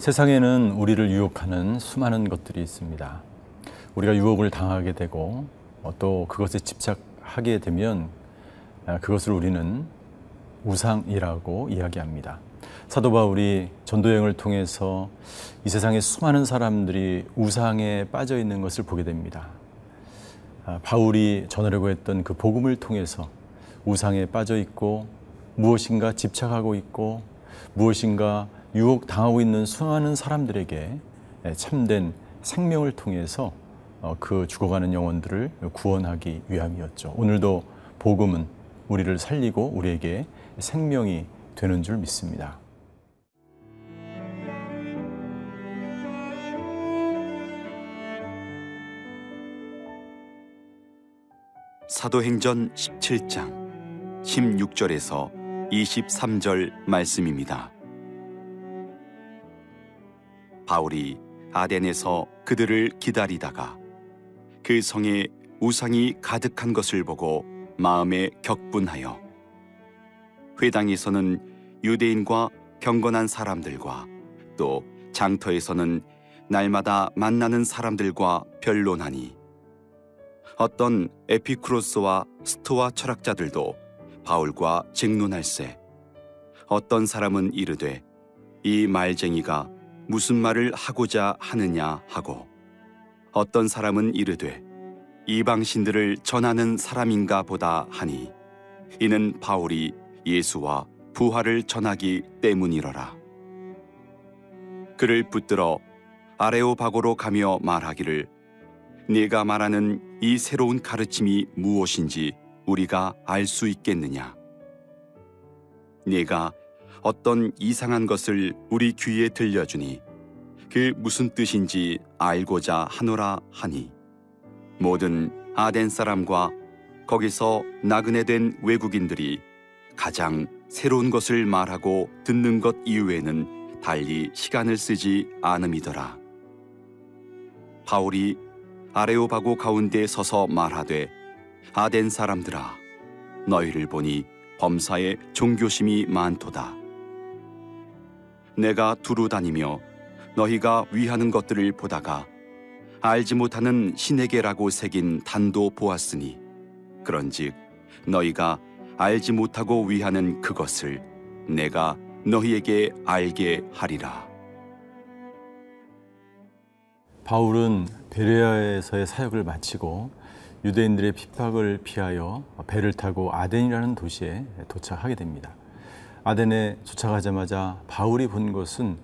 세상에는 우리를 유혹하는 수많은 것들이 있습니다. 우리가 유혹을 당하게 되고 어, 또 그것에 집착하게 되면 아, 그것을 우리는 우상이라고 이야기합니다. 사도 바울이 전도 여행을 통해서 이 세상의 수많은 사람들이 우상에 빠져 있는 것을 보게 됩니다. 아, 바울이 전하려고 했던 그 복음을 통해서 우상에 빠져 있고 무엇인가 집착하고 있고 무엇인가 유혹 당하고 있는 수많은 사람들에게 참된 생명을 통해서 어, 그 죽어가는 영혼들을 구원하기 위함이었죠. 오늘도 복음은 우리를 살리고 우리에게 생명이 되는 줄 믿습니다. 사도행전 17장 16절에서 23절 말씀입니다. 바울이 아덴에서 그들을 기다리다가 그 성에 우상이 가득한 것을 보고 마음에 격분하여 회당에서는 유대인과 경건한 사람들과 또 장터에서는 날마다 만나는 사람들과 변론하니 어떤 에피크로스와 스토아 철학자들도 바울과 쟁론할세 어떤 사람은 이르되 이 말쟁이가 무슨 말을 하고자 하느냐 하고 어떤 사람은 이르되 이방신들을 전하는 사람인가 보다 하니 이는 바울이 예수와 부활을 전하기 때문이러라. 그를 붙들어 아레오바고로 가며 말하기를 네가 말하는 이 새로운 가르침이 무엇인지 우리가 알 수 있겠느냐? 네가 어떤 이상한 것을 우리 귀에 들려주니 그 무슨 뜻인지 알고자 하노라 하니 모든 아덴 사람과 거기서 나그네 된 외국인들이 가장 새로운 것을 말하고 듣는 것 이외에는 달리 시간을 쓰지 않음이더라. 바울이 아레오바고 가운데 서서 말하되 아덴 사람들아 너희를 보니 범사에 종교심이 많도다. 내가 두루 다니며 너희가 위하는 것들을 보다가 알지 못하는 신에게라고 새긴 단도 보았으니 그런즉 너희가 알지 못하고 위하는 그것을 내가 너희에게 알게 하리라. 바울은 베레아에서의 사역을 마치고 유대인들의 핍박을 피하여 배를 타고 아덴이라는 도시에 도착하게 됩니다. 아덴에 도착하자마자 바울이 본 것은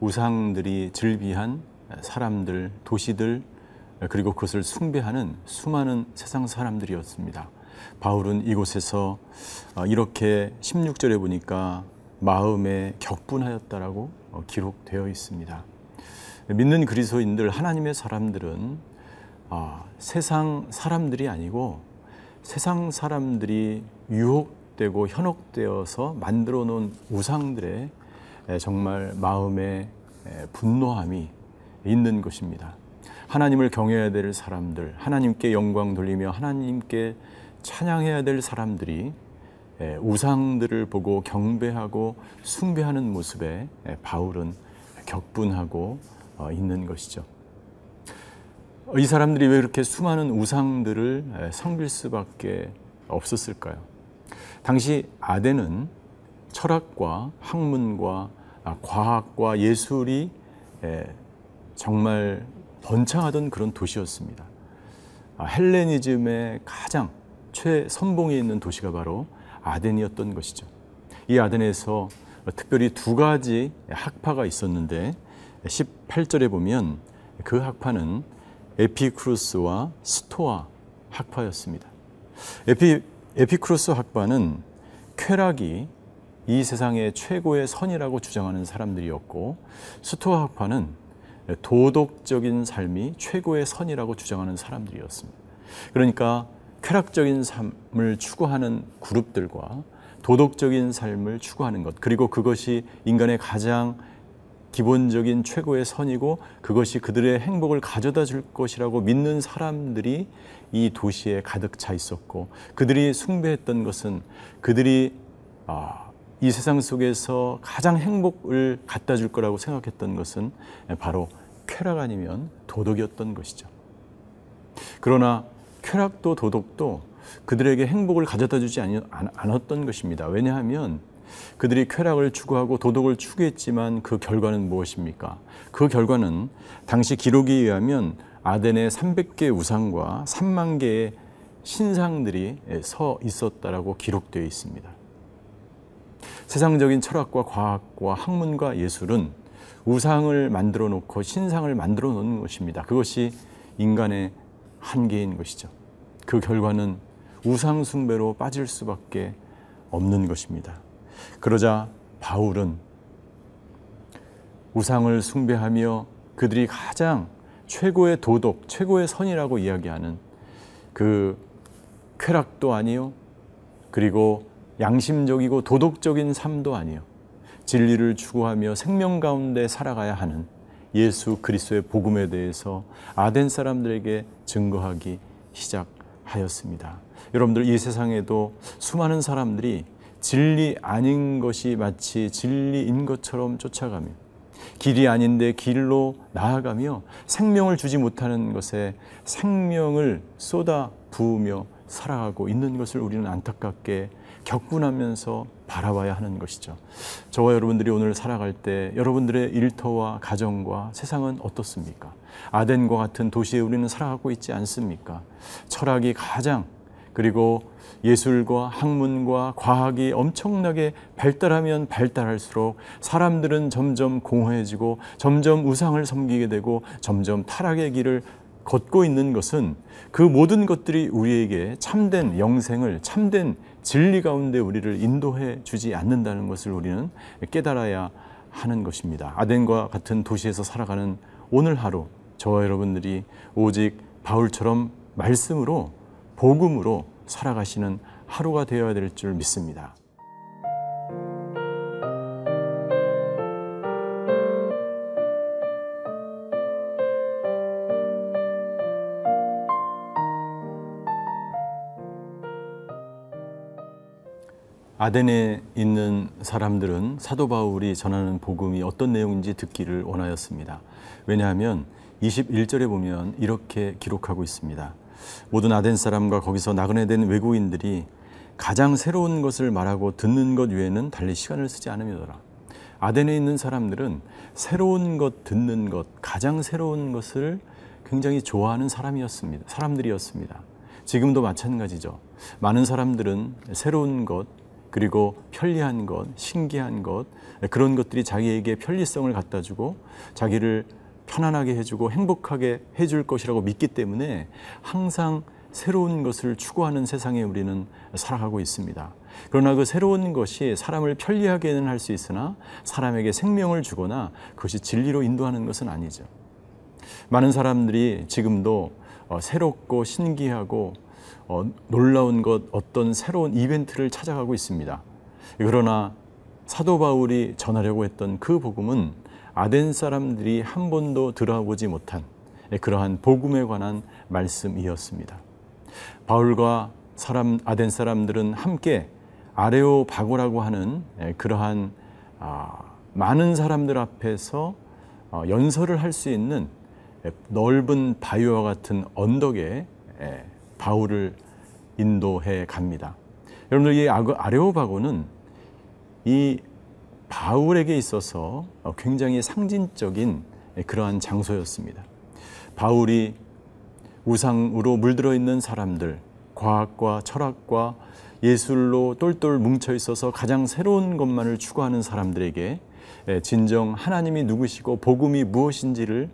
우상들이 즐비한 사람들, 도시들, 그리고 그것을 숭배하는 수많은 세상 사람들이었습니다. 바울은 이곳에서 이렇게 16절에 보니까 마음에 격분하였다라고 기록되어 있습니다. 믿는 그리스도인들, 하나님의 사람들은 아, 세상 사람들이 아니고 세상 사람들이 유혹 되고 현혹되어서 만들어 놓은 우상들의 정말 마음에 분노함이 있는 것입니다. 하나님을 경외해야 될 사람들, 하나님께 영광 돌리며 하나님께 찬양해야 될 사람들이 우상들을 보고 경배하고 숭배하는 모습에 바울은 격분하고 어, 있는 것이죠. 이 사람들이 왜 이렇게 수많은 우상들을 섬길 수밖에 없었을까요? 당시 아덴은 철학과 학문과 아, 과학과 예술이 정말 번창하던 그런 도시였습니다. 아, 헬레니즘의 가장 최선봉에 있는 도시가 바로 아덴이었던 것이죠. 이 아덴에서 특별히 두 가지 학파가 있었는데 18절에 보면 그 학파는 에피쿠로스와 스토아 학파였습니다. 에피, 에피쿠로스 학파는 쾌락이 이 세상의 최고의 선이라고 주장하는 사람들이었고 스토아 학파는 도덕적인 삶이 최고의 선이라고 주장하는 사람들이었습니다. 그러니까 쾌락적인 삶을 추구하는 그룹들과 도덕적인 삶을 추구하는 것 그리고 그것이 인간의 가장 기본적인 최고의 선이고 그것이 그들의 행복을 가져다 줄 것이라고 믿는 사람들이 이 도시에 가득 차 있었고 그들이 숭배했던 것은 그들이 아, 이 세상 속에서 가장 행복을 갖다 줄 거라고 생각했던 것은 바로 쾌락 아니면 도덕이었던 것이죠. 그러나 쾌락도 도덕도 그들에게 행복을 가져다 주지 않았던 것입니다. 왜냐하면 그들이 쾌락을 추구하고 도덕을 추구했지만 그 결과는 무엇입니까? 그 결과는 당시 기록에 의하면 아덴의 300개 우상과 3만 개의 신상들이 서 있었다라고 기록되어 있습니다. 세상적인 철학과 과학과 학문과 예술은 우상을 만들어 놓고 신상을 만들어 놓는 것입니다. 그것이 인간의 한계인 것이죠. 그 결과는 우상숭배로 빠질 수밖에 없는 것입니다. 그러자 바울은 우상을 숭배하며 그들이 가장 최고의 도덕, 최고의 선이라고 이야기하는 그 쾌락도 아니요. 그리고 양심적이고 도덕적인 삶도 아니요. 진리를 추구하며 생명 가운데 살아가야 하는 예수 그리스도의 복음에 대해서 아덴 사람들에게 증거하기 시작하였습니다. 여러분들 이 세상에도 수많은 사람들이 진리 아닌 것이 마치 진리인 것처럼 쫓아가며 길이 아닌데 길로 나아가며 생명을 주지 못하는 것에 생명을 쏟아 부으며 살아가고 있는 것을 우리는 안타깝게 격분하면서 바라봐야 하는 것이죠. 저와 여러분들이 오늘 살아갈 때 여러분들의 일터와 가정과 세상은 어떻습니까? 아덴과 같은 도시에 우리는 살아가고 있지 않습니까? 철학이 가장 그리고 예술과 학문과 과학이 엄청나게 발달하면 발달할수록 사람들은 점점 공허해지고 점점 우상을 섬기게 되고 점점 타락의 길을 걷고 있는 것은 그 모든 것들이 우리에게 참된 영생을 참된 진리 가운데 우리를 인도해 주지 않는다는 것을 우리는 깨달아야 하는 것입니다. 아덴과 같은 도시에서 살아가는 오늘 하루 저와 여러분들이 오직 바울처럼 말씀으로 복음으로 살아가시는 하루가 되어야 될 줄 믿습니다. 아덴에 있는 사람들은 사도 바울이 전하는 복음이 어떤 내용인지 듣기를 원하였습니다. 왜냐하면 21절에 보면 이렇게 기록하고 있습니다. 모든 아덴 사람과 거기서 나그네 된 외국인들이 가장 새로운 것을 말하고 듣는 것 외에는 달리 시간을 쓰지 않으며더라. 아덴에 있는 사람들은 새로운 것, 듣는 것, 가장 새로운 것을 굉장히 좋아하는 사람이었습니다. 사람들이었습니다. 지금도 마찬가지죠. 많은 사람들은 새로운 것, 그리고 편리한 것, 신기한 것, 그런 것들이 자기에게 편리성을 갖다 주고 자기를 편안하게 해주고 행복하게 해줄 것이라고 믿기 때문에 항상 새로운 것을 추구하는 세상에 우리는 살아가고 있습니다. 그러나 그 새로운 것이 사람을 편리하게는 할 수 있으나 사람에게 생명을 주거나 그것이 진리로 인도하는 것은 아니죠. 많은 사람들이 지금도 어, 새롭고 신기하고 어, 놀라운 것 어떤 새로운 이벤트를 찾아가고 있습니다. 그러나 사도 바울이 전하려고 했던 그 복음은 아덴 사람들이 한 번도 들어보지 못한 그러한 복음에 관한 말씀이었습니다. 바울과 사람 아덴 사람들은 함께 아레오 바고라고 하는 그러한 아, 많은 사람들 앞에서 어, 연설을 할 수 있는 넓은 바위와 같은 언덕에 바울을 인도해 갑니다. 여러분들 이 아레오바고는 이 바울에게 있어서 굉장히 상징적인 그러한 장소였습니다. 바울이 우상으로 물들어 있는 사람들, 과학과 철학과 예술로 똘똘 뭉쳐 있어서 가장 새로운 것만을 추구하는 사람들에게 진정 하나님이 누구시고 복음이 무엇인지를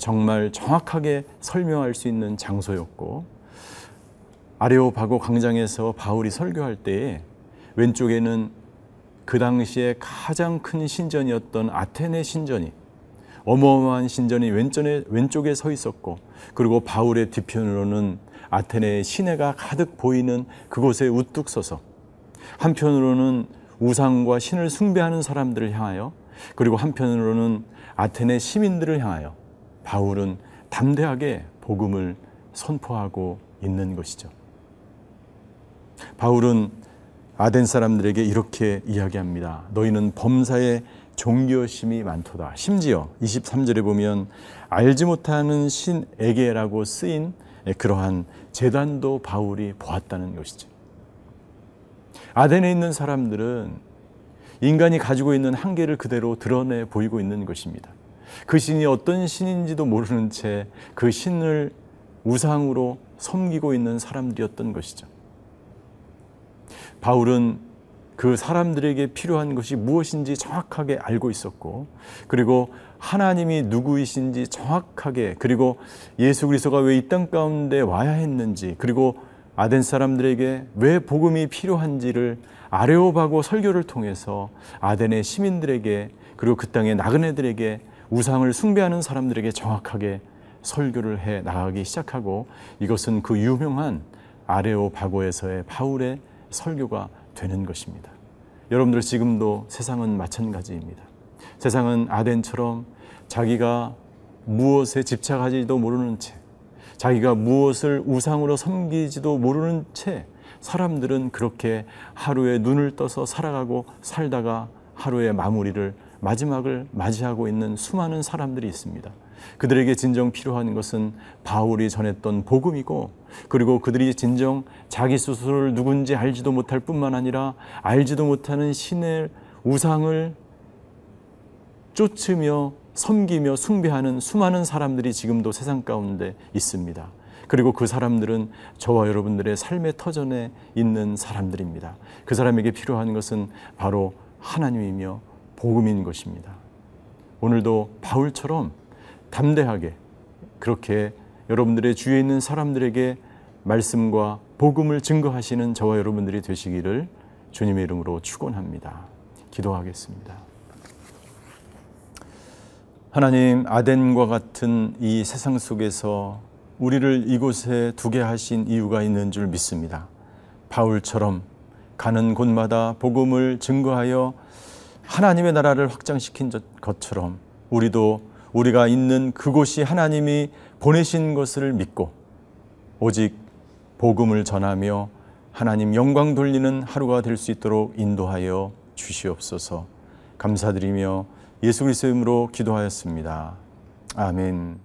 정말 정확하게 설명할 수 있는 장소였고 아레오바고 광장에서 바울이 설교할 때에 왼쪽에는 그 당시에 가장 큰 신전이었던 아테네 신전이 어마어마한 신전이 왼쪽에, 왼쪽에 서 있었고 그리고 바울의 뒤편으로는 아테네의 시내가 가득 보이는 그곳에 우뚝 서서 한편으로는 우상과 신을 숭배하는 사람들을 향하여 그리고 한편으로는 아테네 시민들을 향하여 바울은 담대하게 복음을 선포하고 있는 것이죠. 바울은 아덴 사람들에게 이렇게 이야기합니다. 너희는 범사에 종교심이 많도다. 심지어 23절에 보면 알지 못하는 신에게라고 쓰인 그러한 재단도 바울이 보았다는 것이죠. 아덴에 있는 사람들은 인간이 가지고 있는 한계를 그대로 드러내 보이고 있는 것입니다. 그 신이 어떤 신인지도 모르는 채 그 신을 우상으로 섬기고 있는 사람들이었던 것이죠. 바울은 그 사람들에게 필요한 것이 무엇인지 정확하게 알고 있었고, 그리고 하나님이 누구이신지 정확하게, 그리고 예수 그리스도가 왜 이 땅 가운데 와야 했는지, 그리고 아덴 사람들에게 왜 복음이 필요한지를 아레오바고 설교를 통해서 아덴의 시민들에게 그리고 그 땅의 나그네들에게 우상을 숭배하는 사람들에게 정확하게 설교를 해 나가기 시작하고 이것은 그 유명한 아레오바고에서의 바울의 설교가 되는 것입니다. 여러분들 지금도 세상은 마찬가지입니다. 세상은 아덴처럼 자기가 무엇에 집착하지도 모르는 채, 자기가 무엇을 우상으로 섬기지도 모르는 채 사람들은 그렇게 하루에 눈을 떠서 살아가고 살다가 하루의 마무리를 마지막을 맞이하고 있는 수많은 사람들이 있습니다. 그들에게 진정 필요한 것은 바울이 전했던 복음이고 그리고 그들이 진정 자기 스스로를 누군지 알지도 못할 뿐만 아니라 알지도 못하는 신의 우상을 쫓으며 섬기며 숭배하는 수많은 사람들이 지금도 세상 가운데 있습니다. 그리고 그 사람들은 저와 여러분들의 삶의 터전에 있는 사람들입니다. 그 사람에게 필요한 것은 바로 하나님이며 복음인 것입니다. 오늘도 바울처럼 담대하게 그렇게 여러분들의 주위에 있는 사람들에게 말씀과 복음을 증거하시는 저와 여러분들이 되시기를 주님의 이름으로 축원합니다. 기도하겠습니다. 하나님 아덴과 같은 이 세상 속에서 우리를 이곳에 두게 하신 이유가 있는 줄 믿습니다. 바울처럼 가는 곳마다 복음을 증거하여 하나님의 나라를 확장시킨 것처럼 우리도 우리가 있는 그곳이 하나님이 보내신 것을 믿고 오직 복음을 전하며 하나님 영광 돌리는 하루가 될 수 있도록 인도하여 주시옵소서. 감사드리며 예수 그리스도 이름으로 기도하였습니다. 아멘.